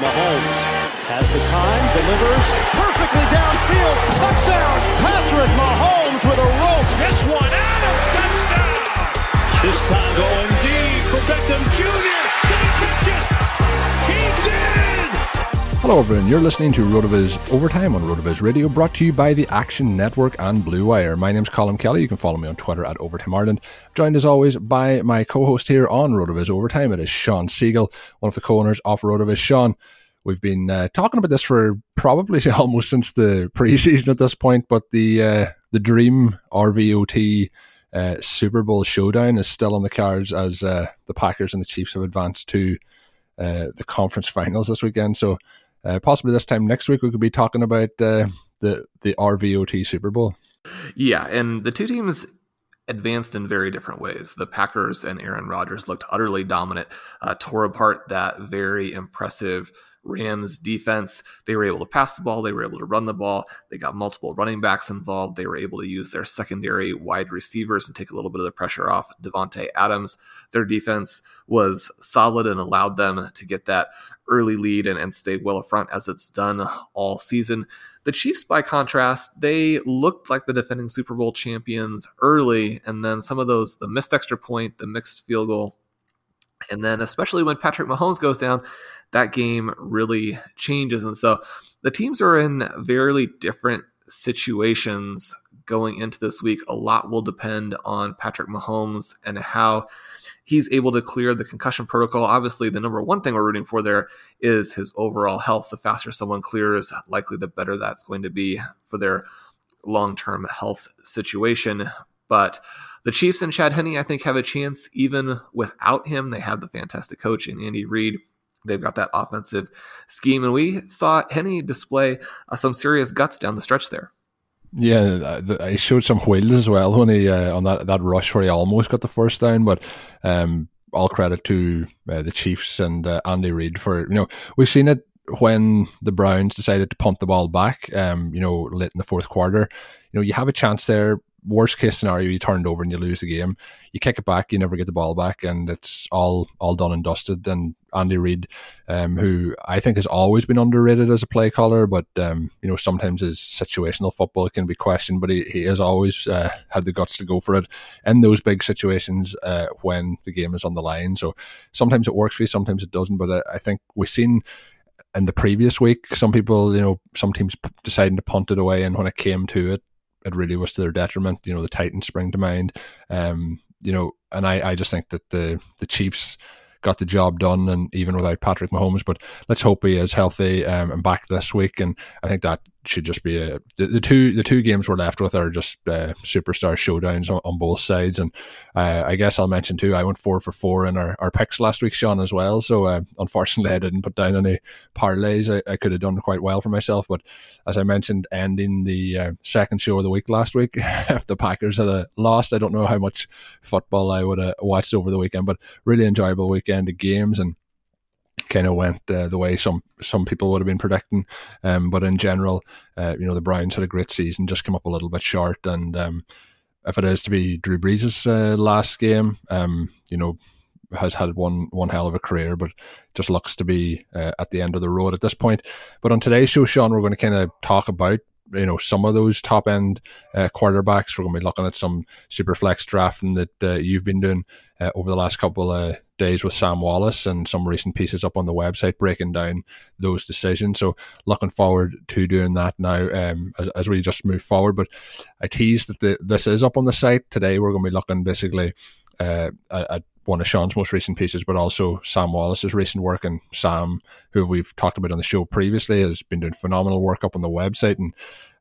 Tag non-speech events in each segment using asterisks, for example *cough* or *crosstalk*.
Mahomes has the time, delivers perfectly downfield. Touchdown! Patrick Mahomes with a rope. This one, Adams, touchdown! This time going deep for Beckham Jr. Did he catch it? Hello, everyone. You're listening to RotoViz Overtime on RotoViz Radio, brought to you by the Action Network and Blue Wire. My name's Colm Kelly. You can follow me on Twitter at Overtime Ireland. Joined as always by my co-host here on RotoViz Overtime. It is Shawn Siegele, one of the co-owners of RotoViz. Shawn, we've been uh, talking about this for probably *laughs* almost since the preseason at this point, but the uh, the dream RVOT uh, Super Bowl showdown is still on the cards as uh, the Packers and the Chiefs have advanced to uh, the conference finals this weekend. So uh, possibly this time next week we could be talking about uh, the the RVOT Super Bowl. Yeah, and the two teams advanced in very different ways. The Packers and Aaron Rodgers looked utterly dominant, uh, tore apart that very impressive Rams defense. They were able to pass the ball, they were able to run the ball, they got multiple running backs involved, they were able to use their secondary wide receivers and take a little bit of the pressure off Davante Adams. Their defense was solid and allowed them to get that early lead and, and stay well up front as it's done all season. The Chiefs, by contrast, they looked like the defending Super Bowl champions early, and then some of those, the missed extra point, the mixed field goal, and then especially when Patrick Mahomes goes down, that game really changes. And so the teams are in very different situations going into this week. A lot will depend on Patrick Mahomes and how he's able to clear the concussion protocol. Obviously, the number one thing we're rooting for there is his overall health. The faster someone clears, likely the better that's going to be for their long term health situation. But the Chiefs and Chad Henne, I think, have a chance even without him. They have the fantastic coach in Andy Reid. They've got that offensive scheme, and we saw Henne display uh, some serious guts down the stretch there. Yeah, I showed some wheels as well when he uh, on that, that rush where he almost got the first down. But um, all credit to uh, the Chiefs and uh, Andy Reid for you know we've seen it when the Browns decided to punt the ball back. Um, you know, late in the fourth quarter, you know you have a chance there worst case scenario, you turn it over and you lose the game. You kick it back, you never get the ball back, and it's all all done and dusted. And Andy Reid, um, who I think has always been underrated as a play caller, but um, you know sometimes his situational football can be questioned, but he, he has always uh, had the guts to go for it in those big situations uh, when the game is on the line. So sometimes it works for you, sometimes it doesn't. But I, I think we've seen in the previous week, some people, you know, some teams deciding to punt it away, and when it came to it, it really was to their detriment. You know, the Titans spring to mind. Um, you know, and I, I just think that the the Chiefs got the job done, and even without Patrick Mahomes. But let's hope he is healthy um, and back this week. And I think that should just be a the, the two the two games we're left with are just uh, superstar showdowns on, on, both sides. And uh, I guess I'll mention too, I went four for four in our, our picks last week, Shawn as well. So uh, unfortunately, *laughs* I didn't put down any parlays. I, I, could have done quite well for myself, but as I mentioned, ending the uh, second show of the week last week, *laughs* if the Packers had a lost, I don't know how much football I would have watched over the weekend, but really enjoyable weekend of games and kind of went uh, the way some some people would have been predicting. Um, but in general, uh, you know, the Browns had a great season, just came up a little bit short. And um, if it is to be Drew Brees' uh, last game, um, you know, has had one one hell of a career, but just looks to be uh, at the end of the road at this point. But on today's show, Shawn, we're going to kind of talk about you know some of those top end uh, quarterbacks. We're going to be looking at some super flex drafting that uh, you've been doing uh, over the last couple of days with Sam Wallace and some recent pieces up on the website breaking down those decisions. So looking forward to doing that now um, as, as, we just move forward. But I teased that the, this is up on the site today. We're going to be looking basically uh, at one of Shawn's most recent pieces, but also Sam Wallace's recent work. And Sam, who we've talked about on the show previously, has been doing phenomenal work up on the website and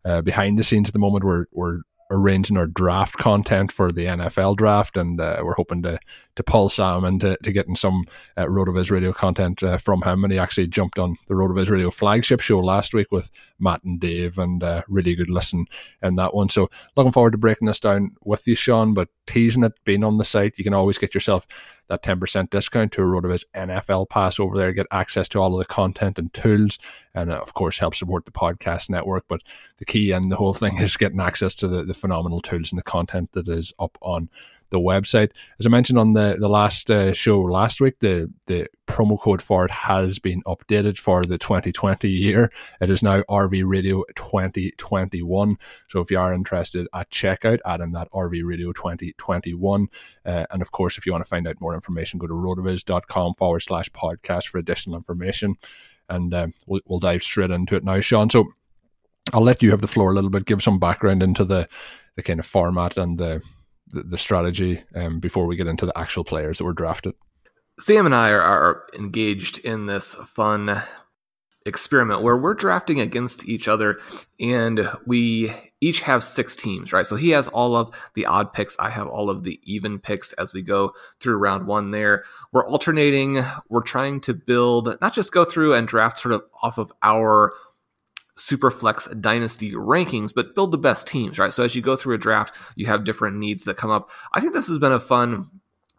uh, behind the scenes at the moment. We're we're arranging our draft content for the NFL draft, and uh, we're hoping to to pull Sam into to getting some uh, His Radio content uh, from him. And he actually jumped on the RotoViz Radio flagship show last week with Matt and Dave, and uh, really good listen in that one. So looking forward to breaking this down with you, Shawn. But teasing it, being on the site, you can always get yourself that 10% discount to a RotoViz NFL pass over there, get access to all of the content and tools, and uh, of course help support the podcast network. But the key and the whole thing *laughs* is getting access to the, the phenomenal tools and the content that is up on the website. As I mentioned on the the last uh, show last week, the the promo code for it has been updated for the 2020 year. It is now RV Radio 2021. So if you are interested at checkout, add in that RV Radio 2021. Uh, and of course, if you want to find out more information, go to rotoviz.com forward slash podcast for additional information. And uh, we'll, we'll dive straight into it now, Shawn. So I'll let you have the floor a little bit, give some background into the, the kind of format and the, the, the strategy um, before we get into the actual players that were drafted. Sam and I are, are engaged in this fun experiment where we're drafting against each other and we each have six teams, right? So he has all of the odd picks. I have all of the even picks as we go through round one there. We're alternating. We're trying to build, not just go through and draft sort of off of our Superflex Dynasty rankings, but build the best teams, right? So as you go through a draft, you have different needs that come up. I think this has been a fun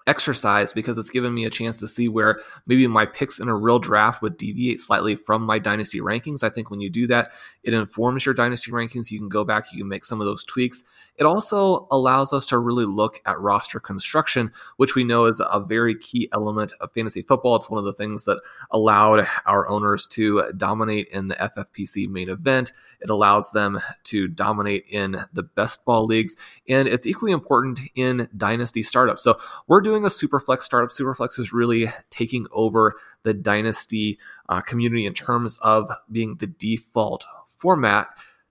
exercise because it's given me a chance to see where maybe my picks in a real draft would deviate slightly from my dynasty rankings. I think when you do that, it informs your dynasty rankings. You can go back, you can make some of those tweaks. It also allows us to really look at roster construction, which we know is a very key element of fantasy football. It's one of the things that allowed our owners to dominate in the FFPC main event. It allows them to dominate in the best ball leagues, and it's equally important in dynasty startups. So we're doing a Superflex startup. Superflex is really taking over the dynasty uh, community in terms of being the default format.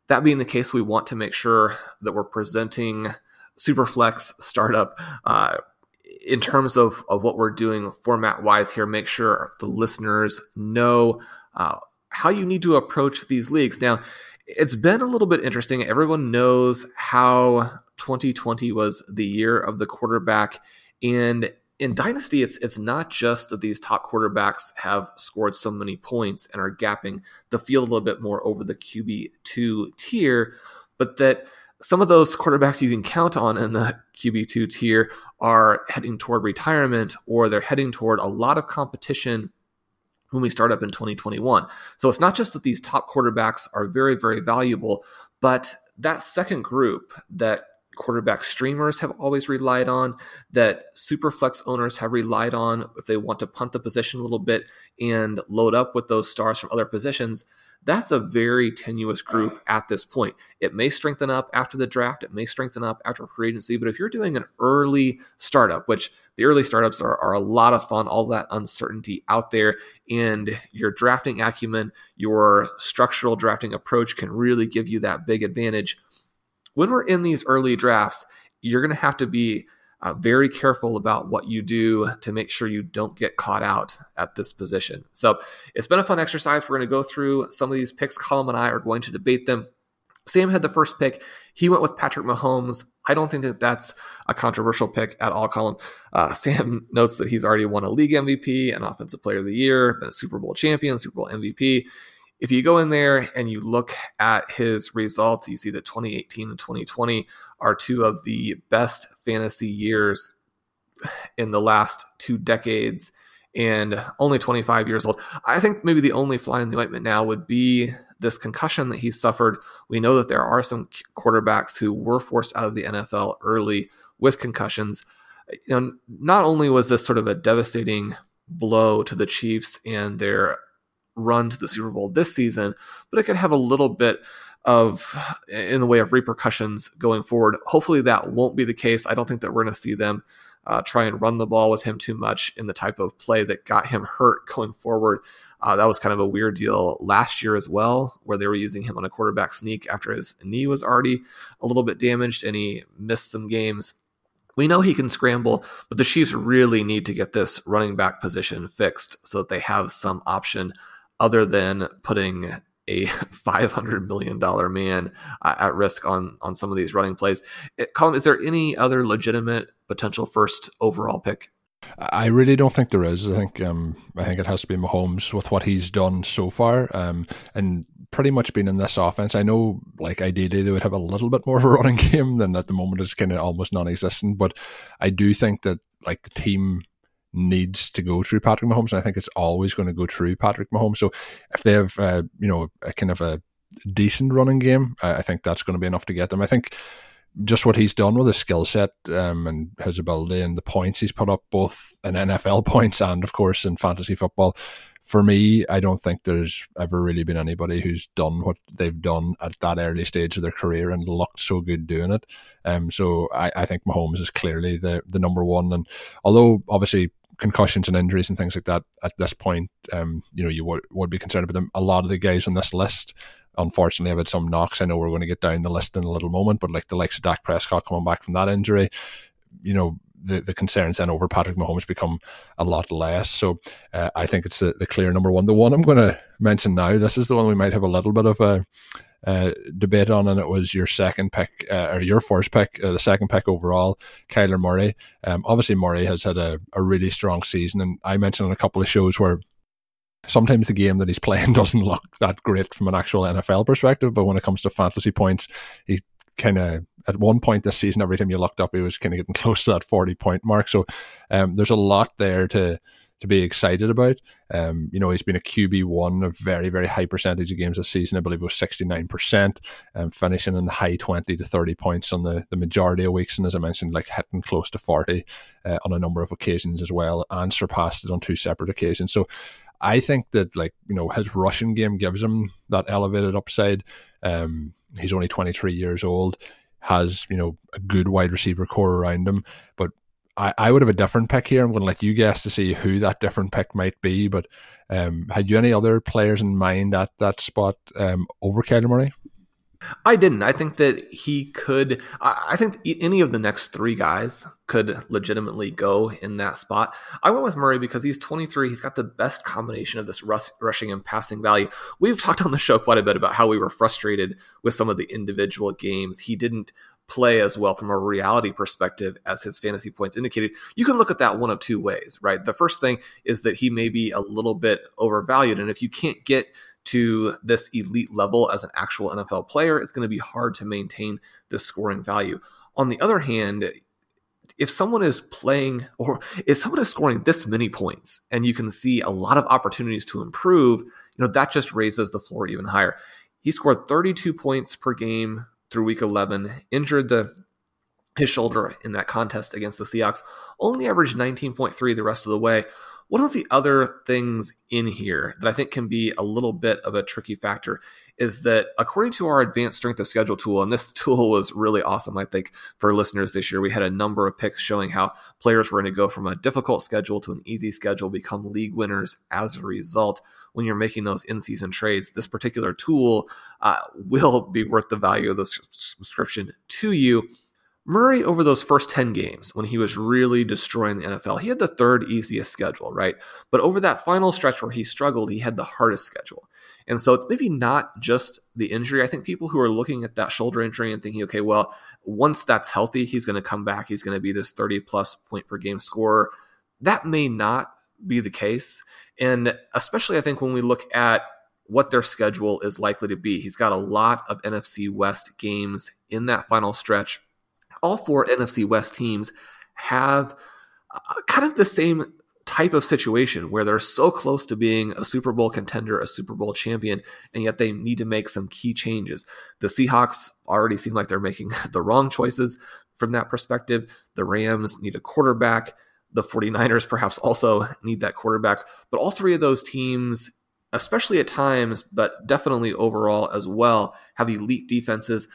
That being the case, we want to make sure that we're presenting Superflex startup uh, in terms of, of what we're doing format wise here. Make sure the listeners know uh, how you need to approach these leagues. Now, it's been a little bit interesting. Everyone knows how 2020 was the year of the quarterback. And in Dynasty, it's it's not just that these top quarterbacks have scored so many points and are gapping the field a little bit more over the QB two tier, but that some of those quarterbacks you can count on in the QB two tier are heading toward retirement or they're heading toward a lot of competition when we start up in 2021. So it's not just that these top quarterbacks are very, very valuable, but that second group that quarterback streamers have always relied on, that superflex owners have relied on if they want to punt the position a little bit and load up with those stars from other positions. That's a very tenuous group at this point. It may strengthen up after the draft, it may strengthen up after free agency, but if you're doing an early startup, which the early startups are, are a lot of fun, all that uncertainty out there, and your drafting acumen, your structural drafting approach can really give you that big advantage when we're in these early drafts, you're going to have to be uh, very careful about what you do to make sure you don't get caught out at this position. So it's been a fun exercise. We're going to go through some of these picks. Colm and I are going to debate them. Sam had the first pick. He went with Patrick Mahomes. I don't think that that's a controversial pick at all, Colm. Uh, Sam *laughs* notes that he's already won a league MVP, an offensive player of the year, been a Super Bowl champion, Super Bowl MVP if you go in there and you look at his results, you see that 2018 and 2020 are two of the best fantasy years in the last two decades and only 25 years old. I think maybe the only fly in the ointment now would be this concussion that he suffered. We know that there are some quarterbacks who were forced out of the NFL early with concussions. You know, not only was this sort of a devastating blow to the Chiefs and their run to the Super Bowl this season, but it could have a little bit of in the way of repercussions going forward. Hopefully that won't be the case. I don't think that we're going to see them uh, try and run the ball with him too much in the type of play that got him hurt going forward. Uh, that was kind of a weird deal last year as well, where they were using him on a quarterback sneak after his knee was already a little bit damaged and he missed some games. We know he can scramble, but the Chiefs really need to get this running back position fixed so that they have some option other than putting a *laughs* $500 million man at risk on, on some of these running plays. Eh, is there any other legitimate potential first overall pick? I really don't think there is. I think um, I think it has to be Mahomes with what he's done so far, um, and pretty much been in this offense. I know, like ideally, they would have a little bit more of a running *laughs* game than at the moment is kind of almost non-existent. But I do think that like the team needs to go through Patrick Mahomes, and I think it's always going to go through Patrick Mahomes. So if they have, uh, you know, a kind of a decent running game, I think that's going to be enough to get them. I think just what he's done with his skill set um, and his ability and the points he's put up, both in NFL *laughs* points and, of course, in fantasy football. For me, I don't think there's ever really been anybody who's done what they've done at that early stage of their career and looked so good doing it. Um, so I, I think Mahomes is clearly the the number one. And although obviously concussions and injuries and things like that at this point, um, you know, you would, would be concerned about them. A lot of the guys on this list unfortunately have had some knocks. I know we're going to get down the list in a little moment, but like the likes of Dak Prescott coming back from that injury, you know, the, the concerns then over Patrick Mahomes become a lot less. So uh, I think it's the, the clear number one. The one I'm going to mention now, this is the one we might have a little bit of a uh, debate on, and it was your second pick uh, or your first pick, uh, the second pick overall, Kyler Murray. Um, obviously, Murray has had a, a really strong season, and I mentioned on a couple of shows where sometimes the game that he's playing *laughs* doesn't look that great from an actual NFL perspective, but when it comes to fantasy points, he kind of at one point this season, every time you looked up, he was kind of getting *laughs* close to that forty point mark. So um, there's a lot there to to be excited about. Um, you know, he's been a QB one, a very, very high percentage of games this season. I believe it was 69%, um, finishing in the high 20 to 30 points on the, the majority of weeks. And as I mentioned, like hitting close to 40 uh, on a number of occasions as well, and surpassed it on two separate occasions. So I think that like you know his rushing game gives him that elevated upside. Um, he's only 23 years old, has you know a good wide receiver corps around him, but I, I would have a different pick here. I'm going to let you guess to see who that different pick might be. But um, had you any other players in mind at that spot um, over Kyler Murray? I didn't. I think that he could. I think any of the next three guys could legitimately go in that spot. I went with Murray because he's 23. He's got the best combination of this rush, rushing and passing value. We've talked on the show quite a bit about how we were frustrated with some of the individual games. He didn't play as well from a reality perspective as his fantasy points indicated. You can look at that one of two ways, right? The first thing is that he may be a little bit overvalued. And if you can't get to this elite level as an actual NFL player, it's going to be hard to maintain this scoring value. On the other hand, if someone is playing or if someone is scoring this many points and you can see a lot of opportunities to improve, you know, that just raises the floor even higher. He scored 32 points per game through week 11, injured the his shoulder in that contest against the Seahawks, only averaged 19.3 the rest of the way. One of the other things in here that I think can be a little bit of a tricky factor is that according to our advanced strength of schedule tool, and this *laughs* tool was really awesome, I think, for listeners this year, we had a number of picks showing how players were going to go from a difficult schedule to an easy schedule, become league winners as a result. When you're making those in season trades, this particular tool uh, will be worth the value of the subscription to you Murray, over those first 10 games, when he was really destroying the NFL, he had the third easiest schedule, right? But over that final stretch where he struggled, he had the hardest schedule. And so it's maybe not just the injury. I think people who are looking at that shoulder injury and thinking, okay, well, once that's healthy, he's going to come back. He's going to be this 30 plus point per game scorer. That may not be the case. And especially, I think, when we look at what their schedule is likely to be, he's got a lot of NFC West games in that final stretch all four NFC West teams have uh, kind of the same type of situation where they're so close to being a Super Bowl contender, a Super Bowl champion, and yet they need to make some key changes. The Seahawks already seem like they're making *laughs* the wrong choices from that perspective. The Rams need a quarterback. The 49ers perhaps also need that quarterback. But all three of those teams, especially at times, but definitely overall as well, have elite defenses.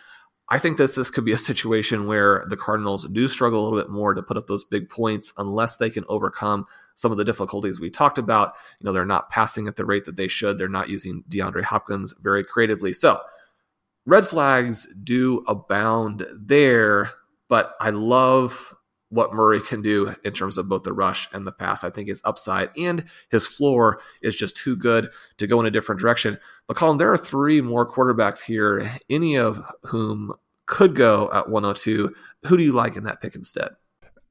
I think that this could be a situation where the Cardinals do struggle a little bit more to put up those big points unless they can overcome some of the difficulties we talked about. You know, they're not passing at the rate that they should. They're not using DeAndre Hopkins very creatively. So, red flags do abound there, but I love what Murray can do in terms of both the rush and the pass. I think his upside and his floor is just too good to go in a different direction. But Colm, there are three more quarterbacks here, any of whom could go at 102. Who do you like in that pick instead?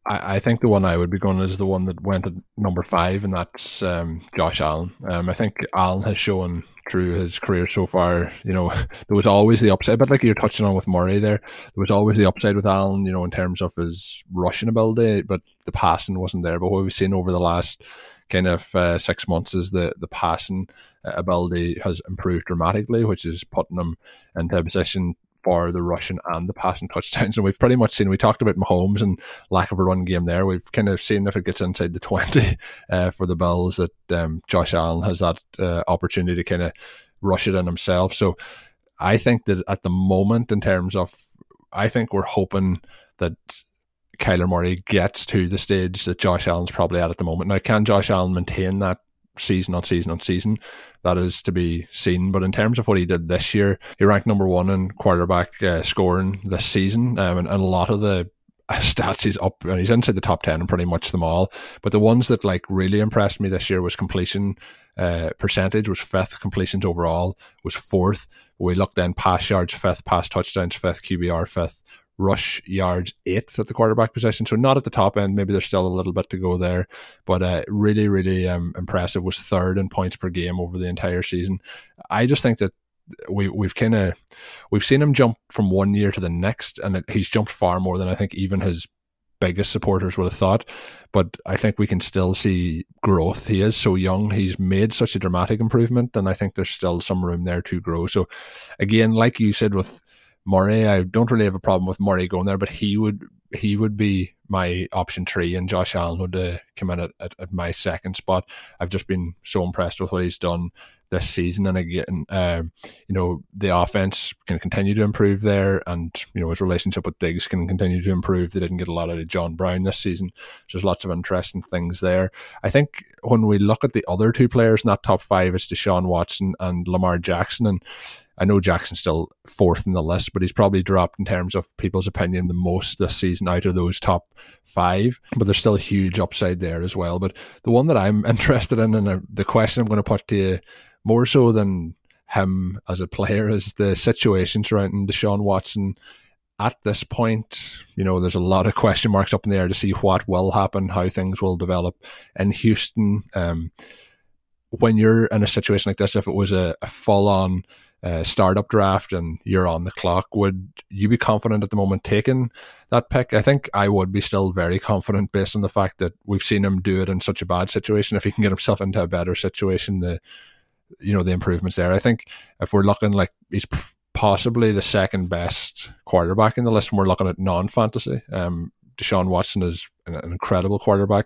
I, I think the one I would be going is the one that went at number five, and that's um, Josh Allen. Um, I think Allen has shown through his career so far, you know, *laughs* there was always the upside, but like you're touching on with Murray there, there was always the upside with Allen, you know, in terms of his rushing ability, but the passing wasn't there. But what we've seen over the last kind of uh, six months is the the passing ability has improved dramatically, which is putting him into a position for the rushing and the passing touchdowns. *laughs* And we've pretty much seen, we talked about Mahomes and lack of a run game there. We've kind of seen if it gets inside the *laughs* 20 uh, for the Bills that um, Josh Allen has that uh, opportunity to kind of rush it in himself. So I think that at the moment, in terms of, I think we're hoping that Kyler Murray gets to the stage that Josh Allen's probably at at the moment. Now, can Josh Allen maintain that season on season on season? That is to be seen. But in terms of what he did this year, he ranked number one in quarterback uh, scoring this season, um, and, and, a lot of the *laughs* stats he's up and he's inside the top 10 and pretty much them all but the ones that like really impressed me this year was completion uh, percentage was fifth completions overall was fourth we looked then pass yards fifth pass touchdowns fifth qbr fifth rush yards eighth at the quarterback position. So not at the top end. Maybe there's still a little bit to go there, but uh, really, really um, impressive. Was third in points per game over the entire season. I just think that we we've kind of we've seen him jump from one year to the next, and it, he's jumped far more than I think even his biggest supporters would have thought. But I think we can still see growth. He is so young. He's made such a dramatic improvement, and I think there's still some room there to grow. So, again, like you said with Murray. I don't really have a problem with Murray going there, but he would he would be my option three, and Josh Allen would uh, come in at, at, at, my second spot. I've just been so impressed with what he's done this season, and again, uh, you know, the offense can continue to improve there, and you know his relationship with Diggs can continue to improve. They didn't get a lot out of John Brown this season, so there's lots of interesting things there. I think when we look at the other two players in that top five, it's Deshaun Watson and Lamar Jackson, and I know Jackson's still fourth in the list, but he's probably dropped in terms of people's opinion the most this season out of those top five. But there's still a huge upside there as well. But the one that I'm *laughs* interested in, and the question I'm going to put to you more so than him as a player, is the situation surrounding Deshaun Watson. At this point, you know, there's a lot of question marks up in the air to see what will happen, how things will develop in Houston. Um, when you're in a situation like this, if it was a, a full on uh, startup draft and you're on the clock, would you be confident at the moment taking that pick? I think I would be still very confident based on the fact that we've seen him do it in such a bad situation. If he can get himself into a better situation, the you know the improvements there. I think if we're looking like he's possibly the second best quarterback in the list, when we're looking at non-fantasy. Um, Deshaun Watson is an, an incredible quarterback,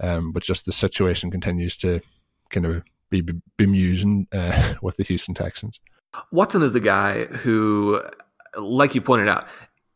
um, but just the situation continues to kind of be bemusing uh, *laughs* with the Houston Texans. Watson is a guy who, like you pointed out,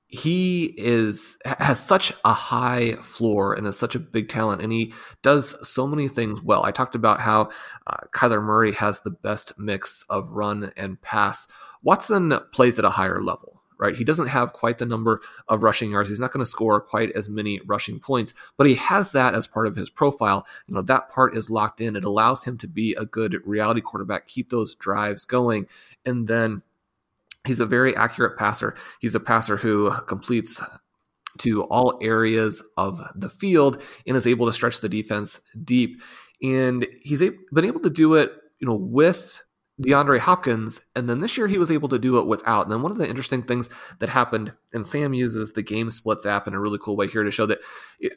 he is has such a high floor and is such a big talent, and he does so many things well. I talked about how uh, Kyler Murray has the best mix of run and pass. Watson plays at a higher level right? He doesn't have quite the number of rushing yards. He's not going to score quite as many rushing points, but he has that as part of his profile. You know, that part is locked in. It allows him to be a good reality quarterback, keep those drives going. And then he's a very accurate passer. He's a passer who completes to all areas of the field and is able to stretch the defense deep. And he's been able to do it, you know, with DeAndre Hopkins, and then this year he was able to do it without. And then one of the interesting things that happened, and Sam uses the Game Splits app in a really cool way here to show that it,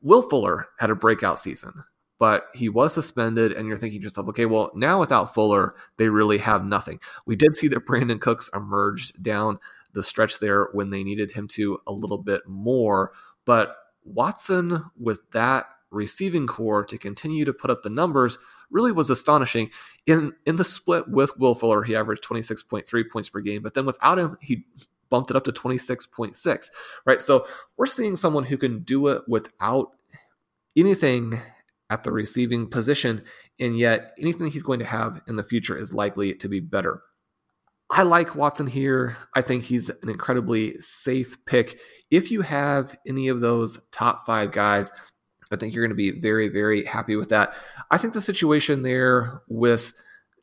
Will Fuller had a breakout season, but he was suspended, and you're thinking yourself, okay, well, now without Fuller, they really have nothing. We did see that Brandin Cooks emerged down the stretch there when they needed him to a little bit more, but Watson with that receiving corps to continue to put up the numbers really was astonishing. In in the split with Will Fuller, he averaged 26.3 points per game, but then without him, he bumped it up to 26.6. Right? So we're seeing someone who can do it without anything at the receiving position, and yet anything he's going to have in the future is likely to be better. I like Watson here. I think he's an incredibly safe pick. If you have any of those top five guys, I think you're going to be very, very happy with that. I think the situation there with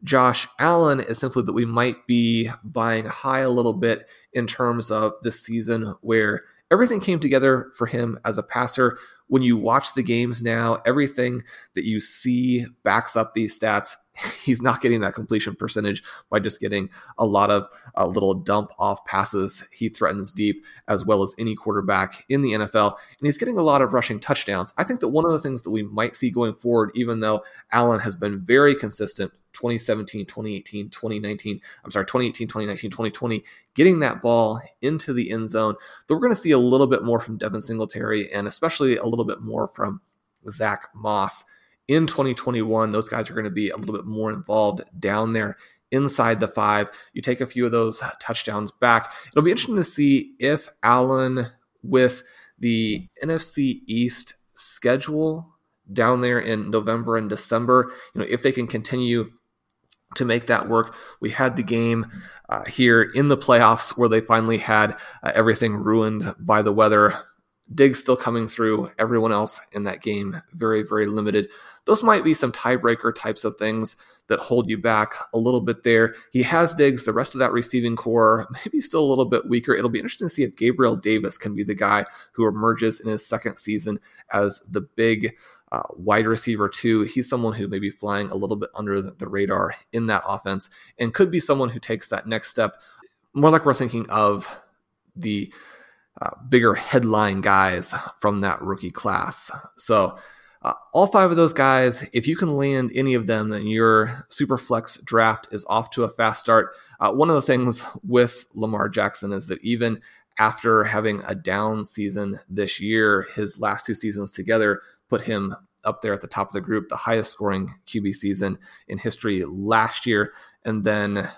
Josh Allen is simply that we might be buying high a little bit in terms of this season where everything came together for him as a passer. When you watch the games now, everything that you see backs up these stats *laughs* he's not getting that completion percentage by just getting a lot of uh, little dump off passes. He threatens deep as well as any quarterback in the NFL, and he's getting a lot of rushing touchdowns. I think that one of the things that we might see going forward, even though Allen has been very consistent 2017, 2018, 2019, I'm sorry, 2018, 2019, 2020, getting that ball into the end zone. that we're going to see a little bit more from Devin Singletary and especially a little bit more from Zach Moss in 2021. Those guys are going to be a little bit more involved down there inside the five. You take a few of those touchdowns back. It'll be interesting to see if Allen, with the NFC East schedule down there in November and December, you know, if they can continue to make that work. We had the game uh, here in the playoffs where they finally had uh, everything ruined by the weather. Diggs still coming through. Everyone else in that game very, very limited. Those might be some tiebreaker types of things that hold you back a little bit there. He has Diggs. The rest of that receiving corps maybe still a little bit weaker. It'll be interesting to see if Gabriel Davis can be the guy who emerges in his second season as the big uh, wide receiver too. He's someone who may be flying a little bit under the, radar in that offense and could be someone who takes that next step. More like we're thinking of the uh, bigger headline guys from that rookie class. So uh, all five of those guys, if you can land any of them, then your super flex draft is off to a fast start. Uh, one of the things with Lamar Jackson is that even after having a down season this year, his last two seasons together put him up there at the top of the group, the highest scoring QB season in history last year. And then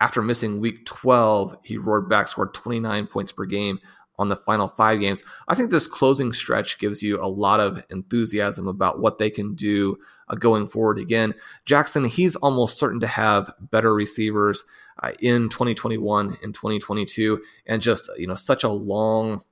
after missing week 12, he roared back, scored 29 points per game on the final five games. I think this closing stretch gives you a lot of enthusiasm about what they can do uh, going forward. Again, Jackson, he's almost certain to have better receivers uh, in 2021 and 2022, and just you know such a long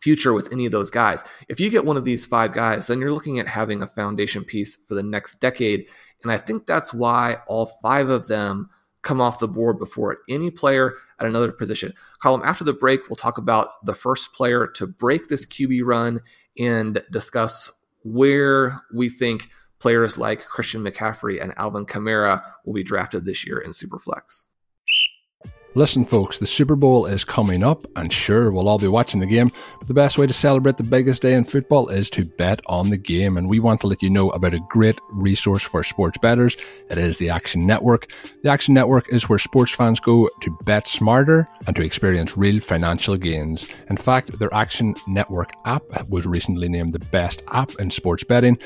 future with any of those guys. If you get one of these five guys, then you're looking at having a foundation piece for the next decade. And I think that's why all five of them come off the board before any player at another position. Colm after the break, we'll talk about the first player to break this QB run and discuss where we think players like Christian McCaffrey and Alvin Kamara will be drafted this year in Superflex. Listen, folks, the Super Bowl is coming up, and sure, we'll all be watching the game, but the best way to celebrate the biggest day in football is to bet on the game. And we want to let you know about a great resource for sports bettors. It is the Action Network. The Action Network is where sports fans go to bet smarter and to experience real financial gains. In fact, their Action Network app was recently named the best app in sports betting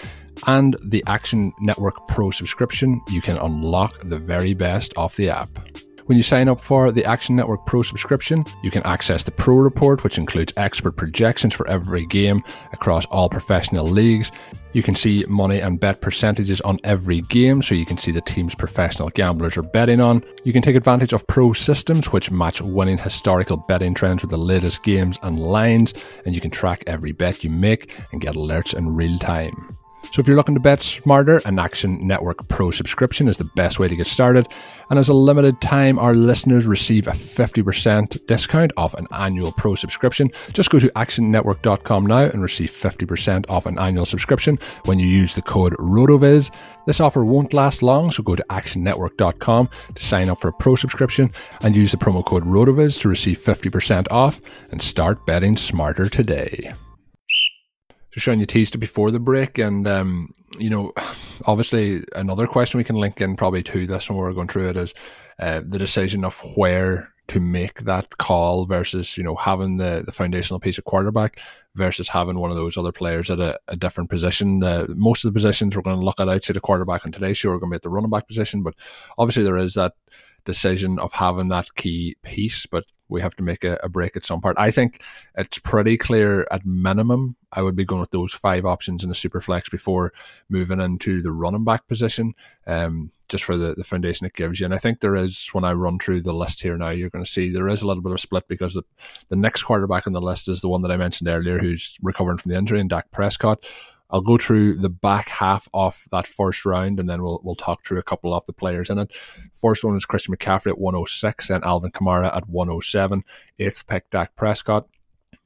and the Action Network Pro subscription, you can unlock the very best of the app. When you sign up for the Action Network Pro subscription, you can access the Pro Report, which includes expert projections for every game across all professional leagues. You can see money and bet percentages on every game, so you can see the teams professional gamblers are betting on. You can take advantage of pro systems, which match winning historical betting trends with the latest games and lines, and you can track every bet you make and get alerts in real time. So if you're looking to bet smarter, an Action Network Pro subscription is the best way to get started. And as a limited time, our listeners receive a 50% discount off an annual pro subscription. Just go to actionnetwork.com now and receive 50% off an annual subscription when you use the code RotoViz. This offer won't last long, so go to actionnetwork.com to sign up for a pro subscription and use the promo code RotoViz to receive 50% off and start betting smarter today. You teased it before the break, and um, you know, obviously another question we can link in probably to this when we're going through it is uh, the decision of where to make that call versus you know having the the foundational piece of quarterback versus having one of those other players at a, a different position. Uh, most of the positions we're going to look at outside the quarterback on today's show are going to be at the running back position, but obviously there is that decision of having that key piece, but we have to make a, a, break at some part. I think it's pretty clear at minimum. I would be going with those five options in the super flex before moving into the running back position, um, just for the, the foundation it gives you. And I think there is, when I run through the list here now, you're going to see there is a little bit of a split because the, the next quarterback on the list is the one that I mentioned earlier who's recovering from the injury, and Dak Prescott. I'll go through the back half of that first round and then we'll we'll talk through a couple of the players in it. First one is Christian McCaffrey at 106 and Alvin Kamara at 107. Eighth pick Dak Prescott.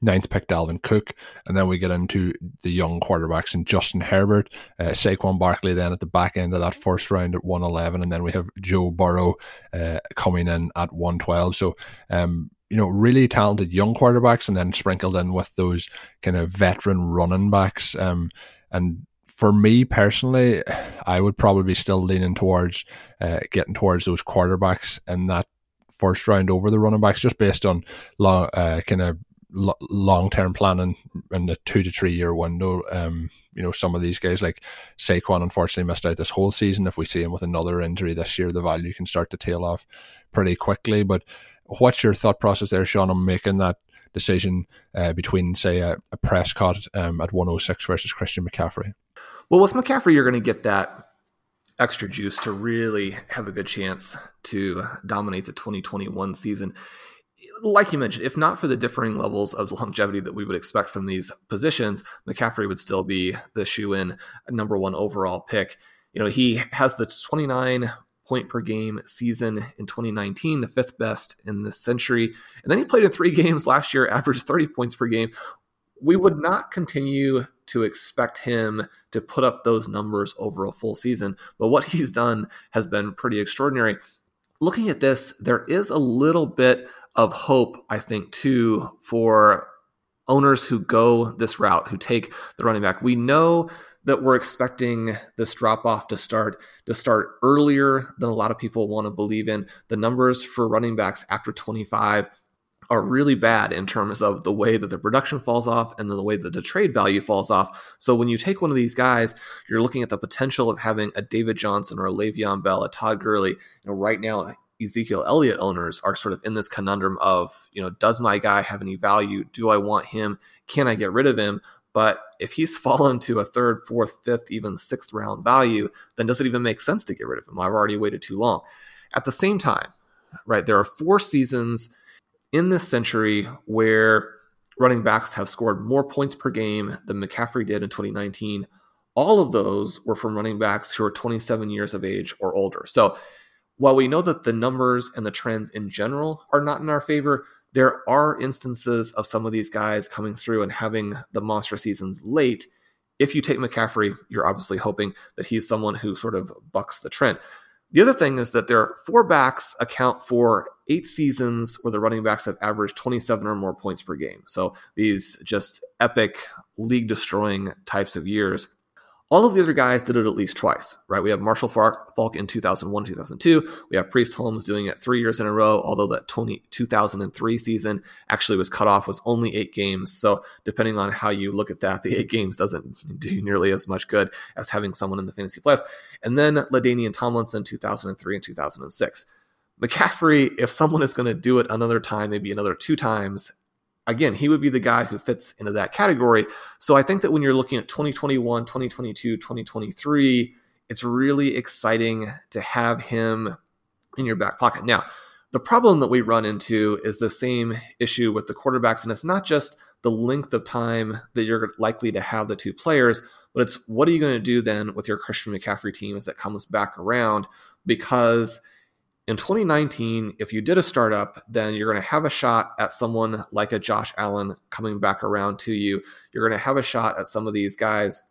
Ninth pick Dalvin Cook, and then we get into the young quarterbacks and Justin Herbert, uh, Saquon Barkley. Then at the back end of that first round at one eleven, and then we have Joe Burrow uh, coming in at one twelve. So um, you know, really talented young quarterbacks and then sprinkled in with those kind of veteran running backs. Um, and for me personally, I would probably be still leaning towards uh, getting towards those quarterbacks in that first round over the running backs, just based on long, uh, kind of long term planning in the two to three year window. Um, you know, some of these guys like Saquon unfortunately missed out this whole season. If we see him with another injury this year, the value can start to tail off pretty quickly. But what's your thought process there, Shawn, on making that decision uh, between, say, a, a Prescott um, at 106 versus Christian McCaffrey? Well, with McCaffrey, you're going to get that extra juice to really have a good chance to dominate the 2021 season. Like you mentioned, if not for the differing levels of longevity that we would expect from these positions, McCaffrey would still be the shoe in number one overall pick. You know, he has the 29 point per game season in 2019, the fifth best in this century. And then he played in three *laughs* games last year, averaged 30 points per game. We would not continue to expect him to put up those numbers over a full season, but what *laughs* he's done has been pretty extraordinary. Looking at this, there is a little bit of hope, I think, too, for owners who go this route, who take the running back. We know that we're expecting this drop off to start to start earlier than a lot of people want to believe in. The numbers for running backs after 25 are really bad in terms of the way that the production falls off and the way that the trade value falls off. So when you take one of these guys, you're looking at the potential of having a David Johnson or a Le'Veon Bell, a Todd Gurley. Right now Ezekiel Elliott owners are sort of in this conundrum of, you know, does my guy have any value? Do I want him? Can I get rid of him? But if he's *laughs* fallen to a third, fourth, fifth, even sixth round value, then does it even make sense to get rid of him? I've already waited too long. At the same time, right, there are four seasons in this century where running backs have scored more points per game than McCaffrey did in 2019. All of those were from running backs who are 27 years of age or older. So while we know that the numbers and the trends in general are not in our favor, there are instances of some of these guys coming through and having the monster seasons late. If you take McCaffrey, you're obviously hoping that he's someone who sort of bucks the trend. The other thing is that their four backs account for eight seasons where the running backs have averaged 27 or more points per game. So these just epic league destroying types of years. All of the other guys did it at least twice, right? We have Marshall Faulk in 2001, 2002. We have Priest Holmes doing it three years in a row, although that 20, 2003 season actually was cut off, was only eight games. So depending on how you look at that, the eight games doesn't *laughs* do nearly as much good as having someone in the fantasy playoffs. And then LaDainian Tomlinson, 2003 and 2006. McCaffrey, if someone is going to do it another time, maybe another two times, again, he would be the guy who fits into that category. So I think that when you're looking at 2021, 2022, 2023, it's really exciting to have him in your back pocket. Now, the problem that we run into is the same issue with the quarterbacks, and it's not just the length of time that you're likely to have the two players, but it's what are you going to do then with your Christian McCaffrey team as that comes back around? Because in 2019, if you did a startup, then you're going to have a shot at someone like a Josh Allen coming back around to you. You're going to have a shot at some of these guys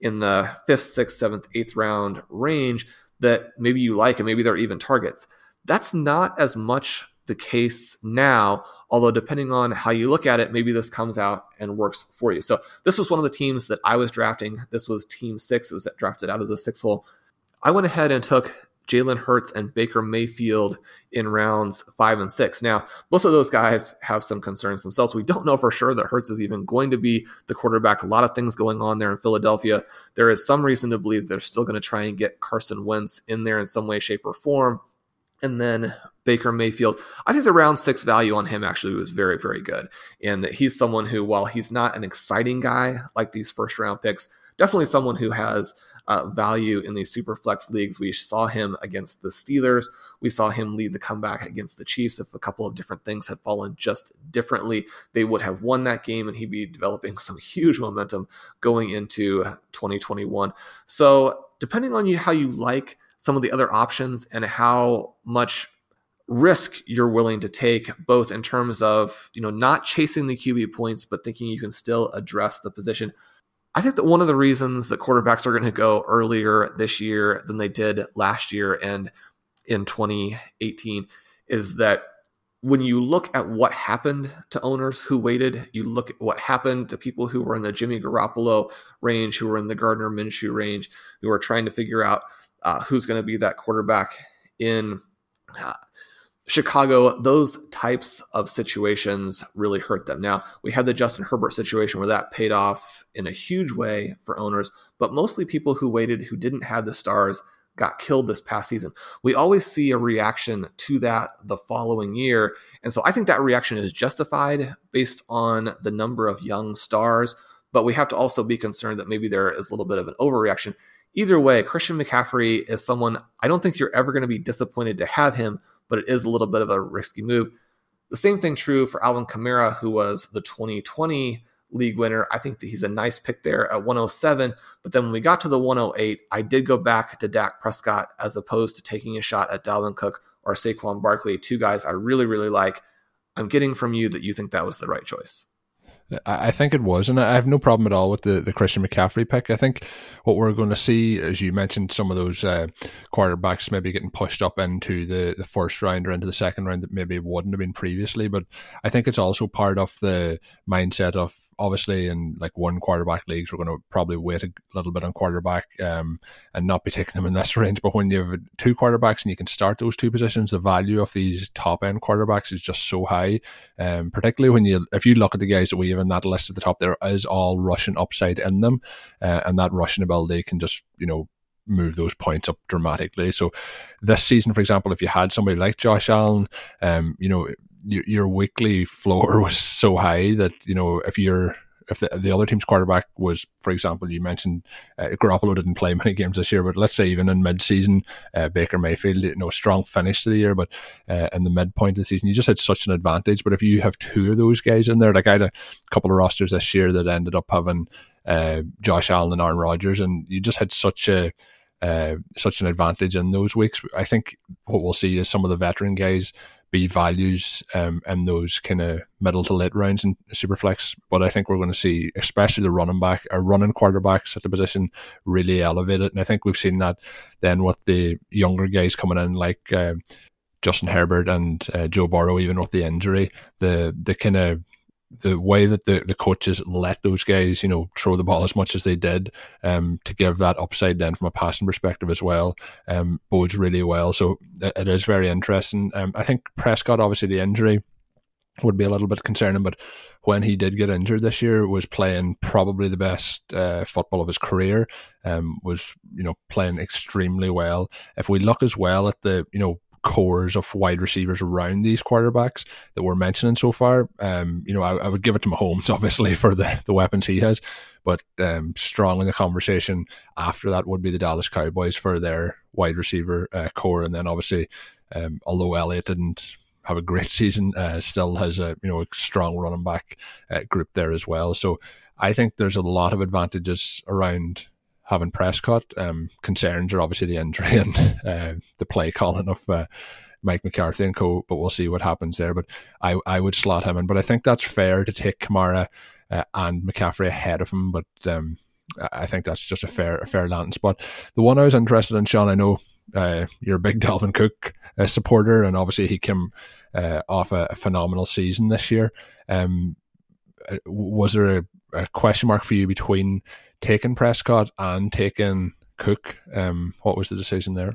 in the fifth, sixth, seventh, eighth round range that maybe you like and maybe they're even targets. That's not as much the case now, although depending on how you look at it, maybe this comes out and works for you. So this was one of the teams that I was drafting. This was team six. It was drafted out of the six hole. I went ahead and took Jalen Hurts and Baker Mayfield in rounds five and six. Now, both of those guys have some concerns themselves. We don't know for sure that Hurts is even going to be the quarterback. A lot of things going on there in Philadelphia. There is some reason to believe they're still going to try and get Carson Wentz in there in some way, shape, or form. And then Baker Mayfield. I think the round six value on him actually was very, very good. And that he's someone who, while he's not an exciting guy like these first round picks, definitely someone who has uh, value in these super flex leagues. We saw him against the Steelers. We saw him lead the comeback against the Chiefs. If a couple of different things had fallen just differently, they would have won that game and he'd be developing some *laughs* huge momentum going into 2021. So, depending on you how you like some of the other options and how much risk you're willing to take both in terms of you know not chasing the QB points but thinking you can still address the position I think that one of the reasons that quarterbacks are going to go earlier this year than they did last year and in 2018 is that when you look at what happened to owners who waited, you look at what happened to people who were in the Jimmy Garoppolo range, who were in the Gardner Minshew range, who are trying to figure out uh, who's going to be that quarterback in uh, Chicago. Those types of situations really hurt them. Now, we had the Justin Herbert situation where that paid off in a huge way for owners, but mostly people who waited who didn't have the stars got killed this past season. We always see a reaction to that the following year. And so I think that reaction is justified based on the number of young stars, but we have to also be concerned that maybe there is a little bit of an overreaction. Either way, Christian McCaffrey is someone I don't think you're ever going to be disappointed to have him, but it is a little bit of a risky move. The same thing true for Alvin Kamara, who was the 2020 league winner. I think that he's a nice pick there at 107. But then when we got to the 108, I did go back to Dak Prescott as opposed to taking a shot at Dalvin Cook or Saquon Barkley, two guys I really, really like. I'm getting from you that you think that was the right choice. I think it was, and I have no problem at all with the, the Christian McCaffrey pick. I think what we're going to see, as you mentioned, some of those uh, quarterbacks maybe getting pushed up into the, the first round or into the second round that maybe wouldn't have been previously. But I think it's also part of the mindset of obviously in like one quarterback leagues, we're going to probably wait a little bit on quarterback um, and not be *laughs* taking them in this range. But when you have two quarterbacks and you can start those two positions, the value of these top end quarterbacks is just so high. Um, particularly when you, if you look at the guys that we have in that list at the top, there is all rushing upside in them, uh, and that rushing ability can just you know move those points up dramatically. So this season, for example, if you had somebody like Josh Allen, um, you know, your, your weekly floor *laughs* was so high that you know if you're if the, the other team's quarterback was, for example, you mentioned uh, Garoppolo didn't play *laughs* many games this year, but let's say even in mid-season, uh, Baker Mayfield, you know, strong finish to the year, but uh, in the midpoint of the season, you just had such an advantage. But if you have two of those guys in there, like I had a couple of rosters this year that ended up having uh, Josh Allen and Aaron Rodgers, and you just had such a uh, such an advantage in those weeks. I think what we'll see is some of the veteran guys be values um, in those kind of middle to late rounds in Superflex. But I think we're going to see, especially the running back or running quarterbacks at the position, really elevated. And I think we've seen that then with the younger guys coming in, like uh, Justin Herbert and uh, Joe Burrow, even with the injury, the the kind of the way that the, the coaches let those guys, you know, throw the ball as much as they did, um, to give that upside then from a passing perspective as well, um, bodes really well. So it, it is very interesting. Um, I think Prescott, obviously the injury would be a little bit concerning, but when he did get injured this year, was playing probably the best uh, football of his career. Um, was you know playing extremely well. If we look as well at the you know cores of wide receivers around these quarterbacks that we're mentioning so far. Um, you know, I, I, would give it to Mahomes, *laughs* obviously, for the, the weapons he has, but um, strong in the conversation after that would be the Dallas Cowboys for their wide receiver uh, corps. And then obviously, um, although Elliott didn't have a great *laughs* season, uh, still has a, you know, a strong running back uh, group there as well. So I think there's a lot of advantages around having Prescott. Um, concerns are obviously the injury *laughs* and uh, the play calling of uh, Mike McCarthy and co. But we'll see what happens there. But I I would slot him in. But I think that's fair to take Kamara uh, and McCaffrey ahead of him. But um, I think that's just a fair a fair landing spot. The one I was interested in, Shawn. I know uh, you're a big *laughs* Dalvin Cook uh, supporter, and obviously he came uh, off a, a, phenomenal season this year. Um, uh, was there a, a question mark for you between taking Prescott and taking Cook. Um, what was the decision there?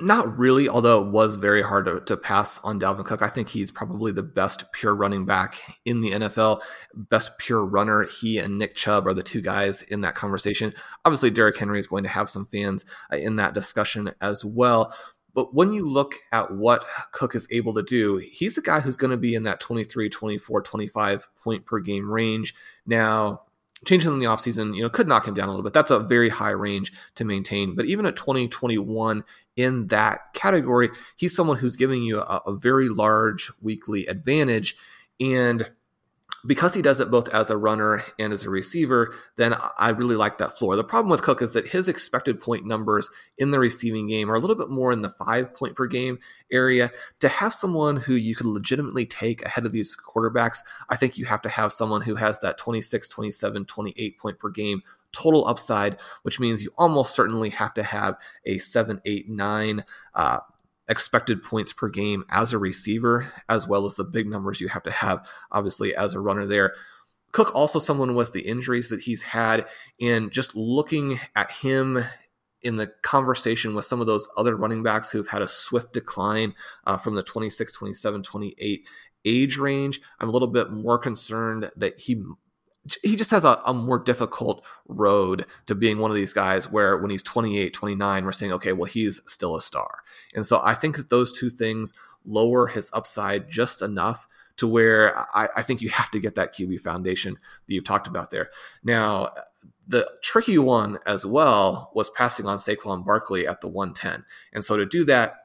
Not really, although it was very hard to, to, pass on Dalvin Cook. I think he's probably the best pure running back in the NFL, best pure runner. He and Nick Chubb are the two guys in that conversation. Obviously, Derrick Henry is going to have some fans uh, in that discussion as well. But when you look at what Cook is able to do, he's a guy who's going to be in that 23, 24, 25 point per game range. Now, changing in the offseason, you know, could knock him down a little bit. That's a very high range to maintain. But even at 2021 in that category, he's someone who's giving you a, a very large weekly advantage. And because he does it both as a runner and as a receiver, then I really like that floor. The problem with Cook is that his expected point numbers in the receiving game are a little bit more in the five point per game area. To have someone who you could legitimately take ahead of these quarterbacks, I think you have to have someone who has that 26, 27, 28 point per game total upside, which means you almost certainly have to have a 7, 8, 9 uh, expected points per game as a receiver, as well as the big numbers you have to have, obviously, as a runner there. Cook also someone with the injuries that he's had, and just looking at him in the conversation with some of those other running backs who've had a swift decline uh, from the 26, 27, 28 age range, I'm a little bit more concerned that he he just has a, a, more difficult road to being one of these guys where when he's 28 29 we're saying okay well he's still a star and so i think that those two things lower his upside just enough to where I, I think you have to get that qb foundation that you've talked about there now the tricky one as well was passing on Saquon Barkley at the 110. And so to do that,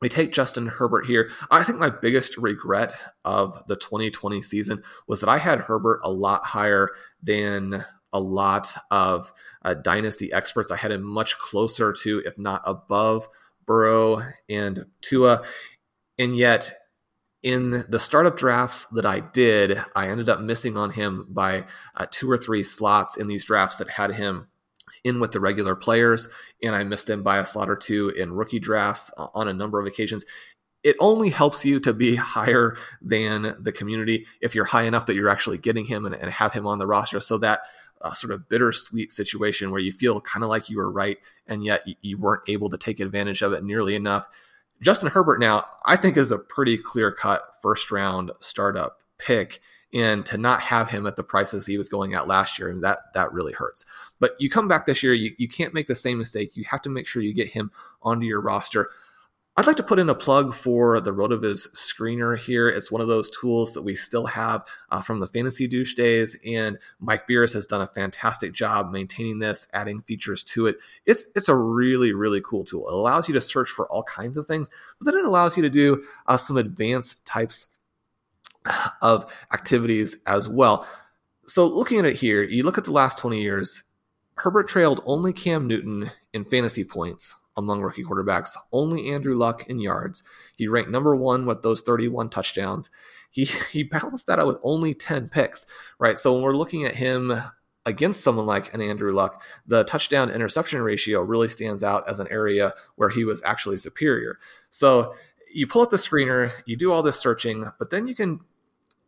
we take Justin Herbert here. I think my biggest regret of the 2020 season was that I had Herbert a lot higher than a lot of uh, dynasty experts. I had him much closer to, if not above, Burrow and Tua. And yet, in the startup drafts that I did, I ended up missing on him by uh, two or three slots in these drafts that had him in with the regular players, and I missed him by a slot or two in rookie drafts on a number of occasions. It only helps you to be *laughs* higher than the community if you're high enough that you're actually getting him and, and have him on the roster so that uh, sort of bittersweet situation where you feel kind of like you were right and yet you weren't able to take advantage of it nearly enough Justin Herbert now, I think, is a pretty clear cut first round startup pick. And to not have him at the prices he was going at last year, and that that really hurts. But you come back this year, you, you can't make the same mistake. You have to make sure you get him onto your roster. I'd like to put in a plug for the RotoViz screener here. It's one of those tools that we still have uh, from the Fantasy Douche days, and Mike Beers has done a fantastic job maintaining this, adding features to it. It's it's a really really cool tool. It allows you to search for all kinds of things, but then it allows you to do uh, some advanced types of activities as well. So looking at it here, you look at the last 20 years, Herbert trailed only Cam Newton in fantasy points among rookie quarterbacks, only Andrew Luck in yards. He ranked number one with those 31 touchdowns. He *laughs* he balanced that out with only 10 picks, right? So when we're looking at him against someone like an Andrew Luck, the touchdown interception ratio really stands out as an area where he was actually superior. So you pull up the screener, you do all this searching, but then you can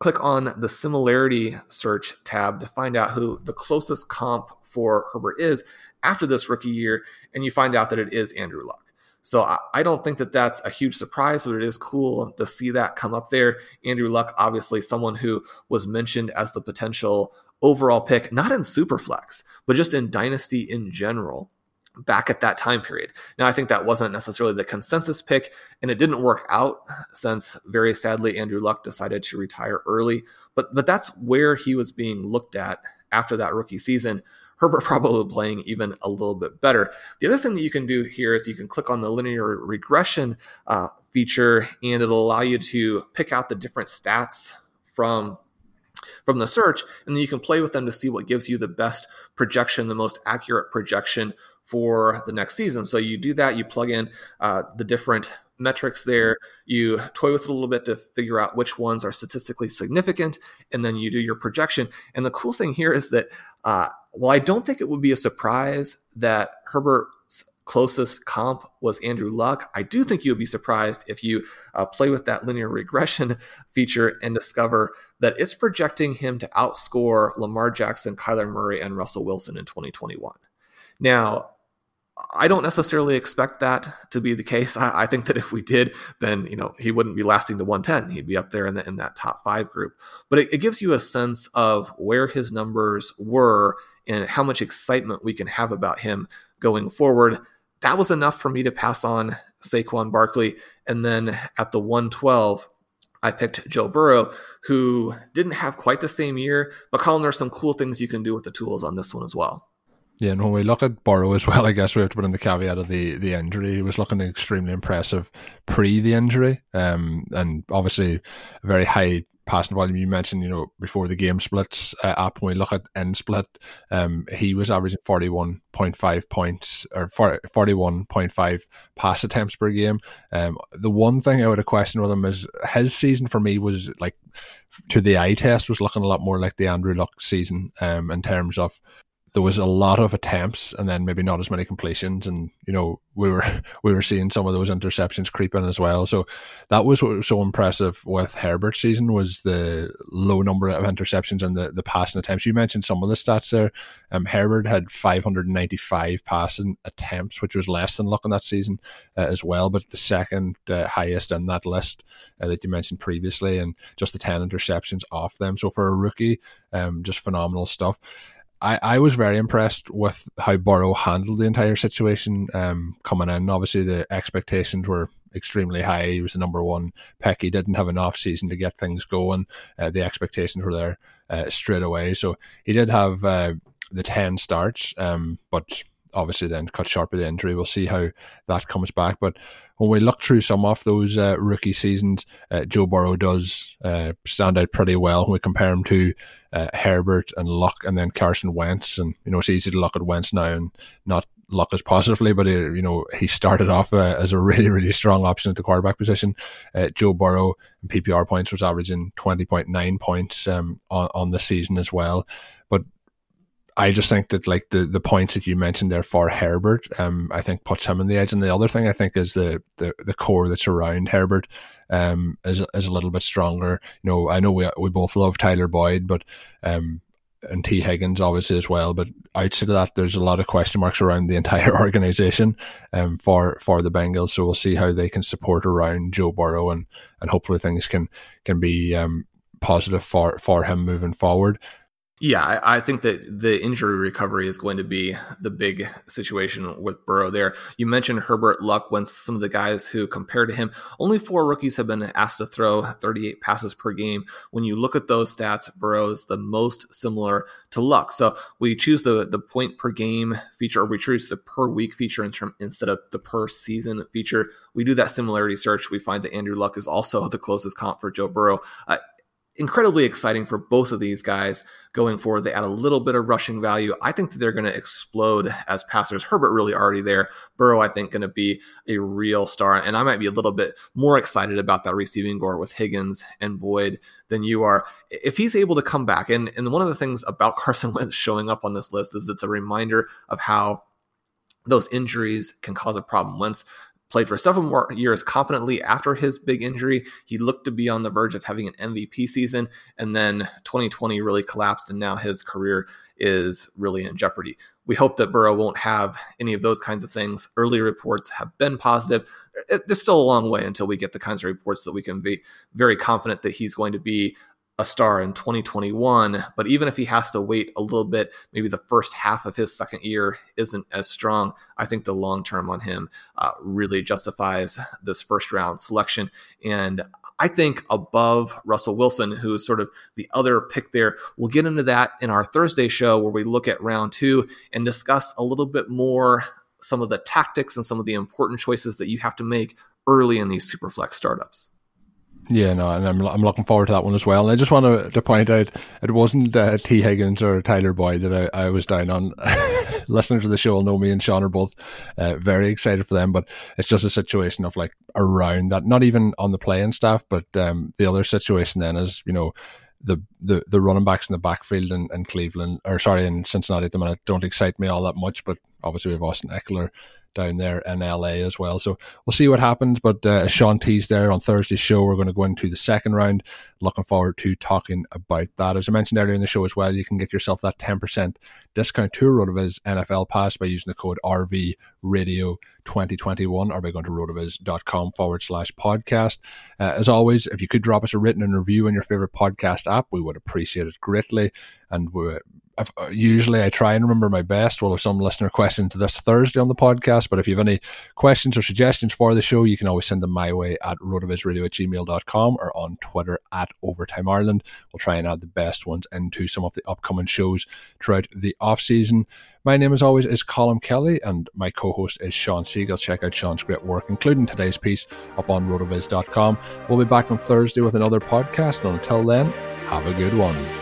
click on the similarity search tab to find out who the closest comp for Herbert is after this rookie year, and you find out that it is Andrew Luck. So I, don't think that that's a huge surprise, but it is cool to see that come up there. Andrew Luck, obviously, someone who was mentioned as the potential overall pick, not in Superflex, but just in Dynasty in general back at that time period. Now, I think that wasn't necessarily the consensus pick, and it didn't work out since very sadly Andrew Luck decided to retire early. But but that's where he was being looked at after that rookie season. Herbert *laughs* probably playing even a little bit better. The other thing that you can do here is you can click on the linear regression uh, feature, and it'll allow you to pick out the different stats from from the search, and then you can play with them to see what gives you the best projection, the most accurate projection for the next season. So you do that, you plug in uh, the different metrics there. You toy with it a little bit to figure out which ones are statistically significant, and then you do your projection. And the cool thing here is that, uh, well, I don't think it would be a surprise that Herbert's closest comp was Andrew Luck. I do think you'll be surprised if you uh, play with that linear regression *laughs* feature and discover that it's projecting him to outscore Lamar Jackson, Kyler Murray, and Russell Wilson in 2021. Now, I don't necessarily expect that to be the case. I, I, think that if we did, then you know he wouldn't be lasting to 110. He'd be up there in, the, in that top five group. But it, it gives you a sense of where his numbers were and how much excitement we can have about him going forward. That was enough for me to pass on Saquon Barkley. And then at the 112, I picked Joe Burrow, who didn't have quite the same year, but Colm, there's some cool things you can do with the tools on this one as well. Yeah, and when we look at Burrow as well, I guess we have to put in the caveat of the, the injury. He was looking extremely impressive pre the injury, um, and obviously a very high passing volume. You mentioned, you know, before the game splits uh, up, when we look at end split, um, he was averaging 41.5 points or 41.5 pass attempts per game. Um, the one thing I would have questioned with him is his season for me was like to the eye test was looking a lot more like the Andrew Luck season um, in terms of there was a lot of attempts and then maybe not as many completions and you know we were *laughs* we were seeing some of those interceptions creeping as well. So that was what was so impressive with Herbert's season was the low number of interceptions and the, the passing attempts. You mentioned some of the stats there. Um, Herbert had 595 passing attempts which was less than Luck in that season uh, as well but the second uh, highest in that list uh, that you mentioned previously and just the 10 interceptions off them. So for a rookie um, just phenomenal stuff I, I was very impressed with how Burrow handled the entire situation um, coming in. Obviously, the expectations were extremely high. He was the number one pick. He didn't have an off season to get things going. Uh, the expectations were there uh, straight away. So he did have uh, the 10 starts, um, but obviously then cut short by the injury. We'll see how that comes back. But when we look through some of those uh, rookie seasons, uh, Joe Burrow does uh, stand out pretty well when we compare him to uh, Herbert and Luck and then Carson Wentz. And, you know, it's easy to look at Wentz now and not look as positively, but, he, you know, he started off uh, as a really, really strong option at the quarterback position. Uh, Joe Burrow in PPR points was averaging 20.9 points um, on, on the season as well. But I just think that like the, the points that you mentioned there for Herbert, um, I think puts him in the edge. And the other thing I think is the the, the corps that's around Herbert um, is is a little bit stronger. You know, I know we we both love Tyler Boyd, but um, and Tee Higgins obviously as well. But outside of that, there's a lot of question marks around the *laughs* entire organization um, for for the Bengals. So we'll see how they can support around Joe Burrow and and hopefully things can can be um, positive for for him moving forward. Yeah, I, I, think that the injury recovery is going to be the big situation with Burrow there. You mentioned Herbert Luck when some of the guys who compared to him, only four rookies have been asked to throw 38 passes per game. When you look at those stats, Burrow is the most similar to Luck. So we choose the, the point per game feature, or we choose the per week feature in term, instead of the per season feature. We do that similarity search. We find that Andrew Luck is also *laughs* the closest comp for Joe Burrow. Uh, incredibly exciting for both of these guys going forward. They add a little bit of rushing value. I think that they're going to explode as passers. Herbert really already there. Burrow, I think, going to be a real star. And I might be a little bit more excited about that receiving corps with Higgins and Boyd than you are. If he's able to come back, and, and one of the things about *laughs* Carson Wentz showing up on this list is it's a reminder of how those injuries can cause a problem. Wentz played for several more years competently after his big injury. He looked to be on the verge of having an MVP season, and then 2020 really collapsed, and now his career is really in jeopardy. We hope that Burrow won't have any of those kinds of things. Early reports have been positive. There's still a long way until we get the kinds of reports that we can be very confident that he's going to be a star in 2021. But even if he has to wait a little bit, maybe the first half of his second year isn't as strong, I think the long term on him uh, really justifies this first round selection. And I think above Russell Wilson, who is sort of the other pick there. We'll get into that in our Thursday show where we look at round two and discuss a little bit more some of the tactics and some of the important choices that you have to make early in these superflex startups. Yeah, no, and I'm, I'm looking forward to that one as well. And I just want to, to point out it wasn't uh, Tee Higgins or Tyler Boyd that I, I was down on. *laughs* Listeners to the show know me and Shawn are both uh, very excited for them, but it's just a situation of like around that, not even on the playing staff, but um, the other situation then is, you know, the, the, the running backs in the backfield in, in Cleveland, or sorry, in Cincinnati at the minute don't excite me all that much, but obviously we have Austin Ekeler down there in LA as well. So we'll see what happens. But uh, Shawn teased there on Thursday's show, we're going to go into the second round. Looking forward to talking about that. As I mentioned earlier in the show as well, you can get yourself that 10% discount to RotoViz NFL Pass by using the code RV Radio 2021 or by going to rotoviz.com forward slash podcast. Uh, as always, if you could drop us a written and review on your favorite podcast app, we would appreciate it greatly. And we uh, usually I try and remember my best. We'll have some listener questions to this Thursday on the podcast, but if you have any questions or suggestions for the show, you can always send them my way at rotovizradio at gmail.com or on Twitter at Overtime Ireland. We'll try and add the best ones into some of the upcoming shows throughout the off season. My name, as always, is Colm Kelly, and my co host is Shawn Siegele. Check out Shawn's great work, including today's piece up on rotoviz.com. We'll be back on Thursday with another podcast, and until then, have a good one.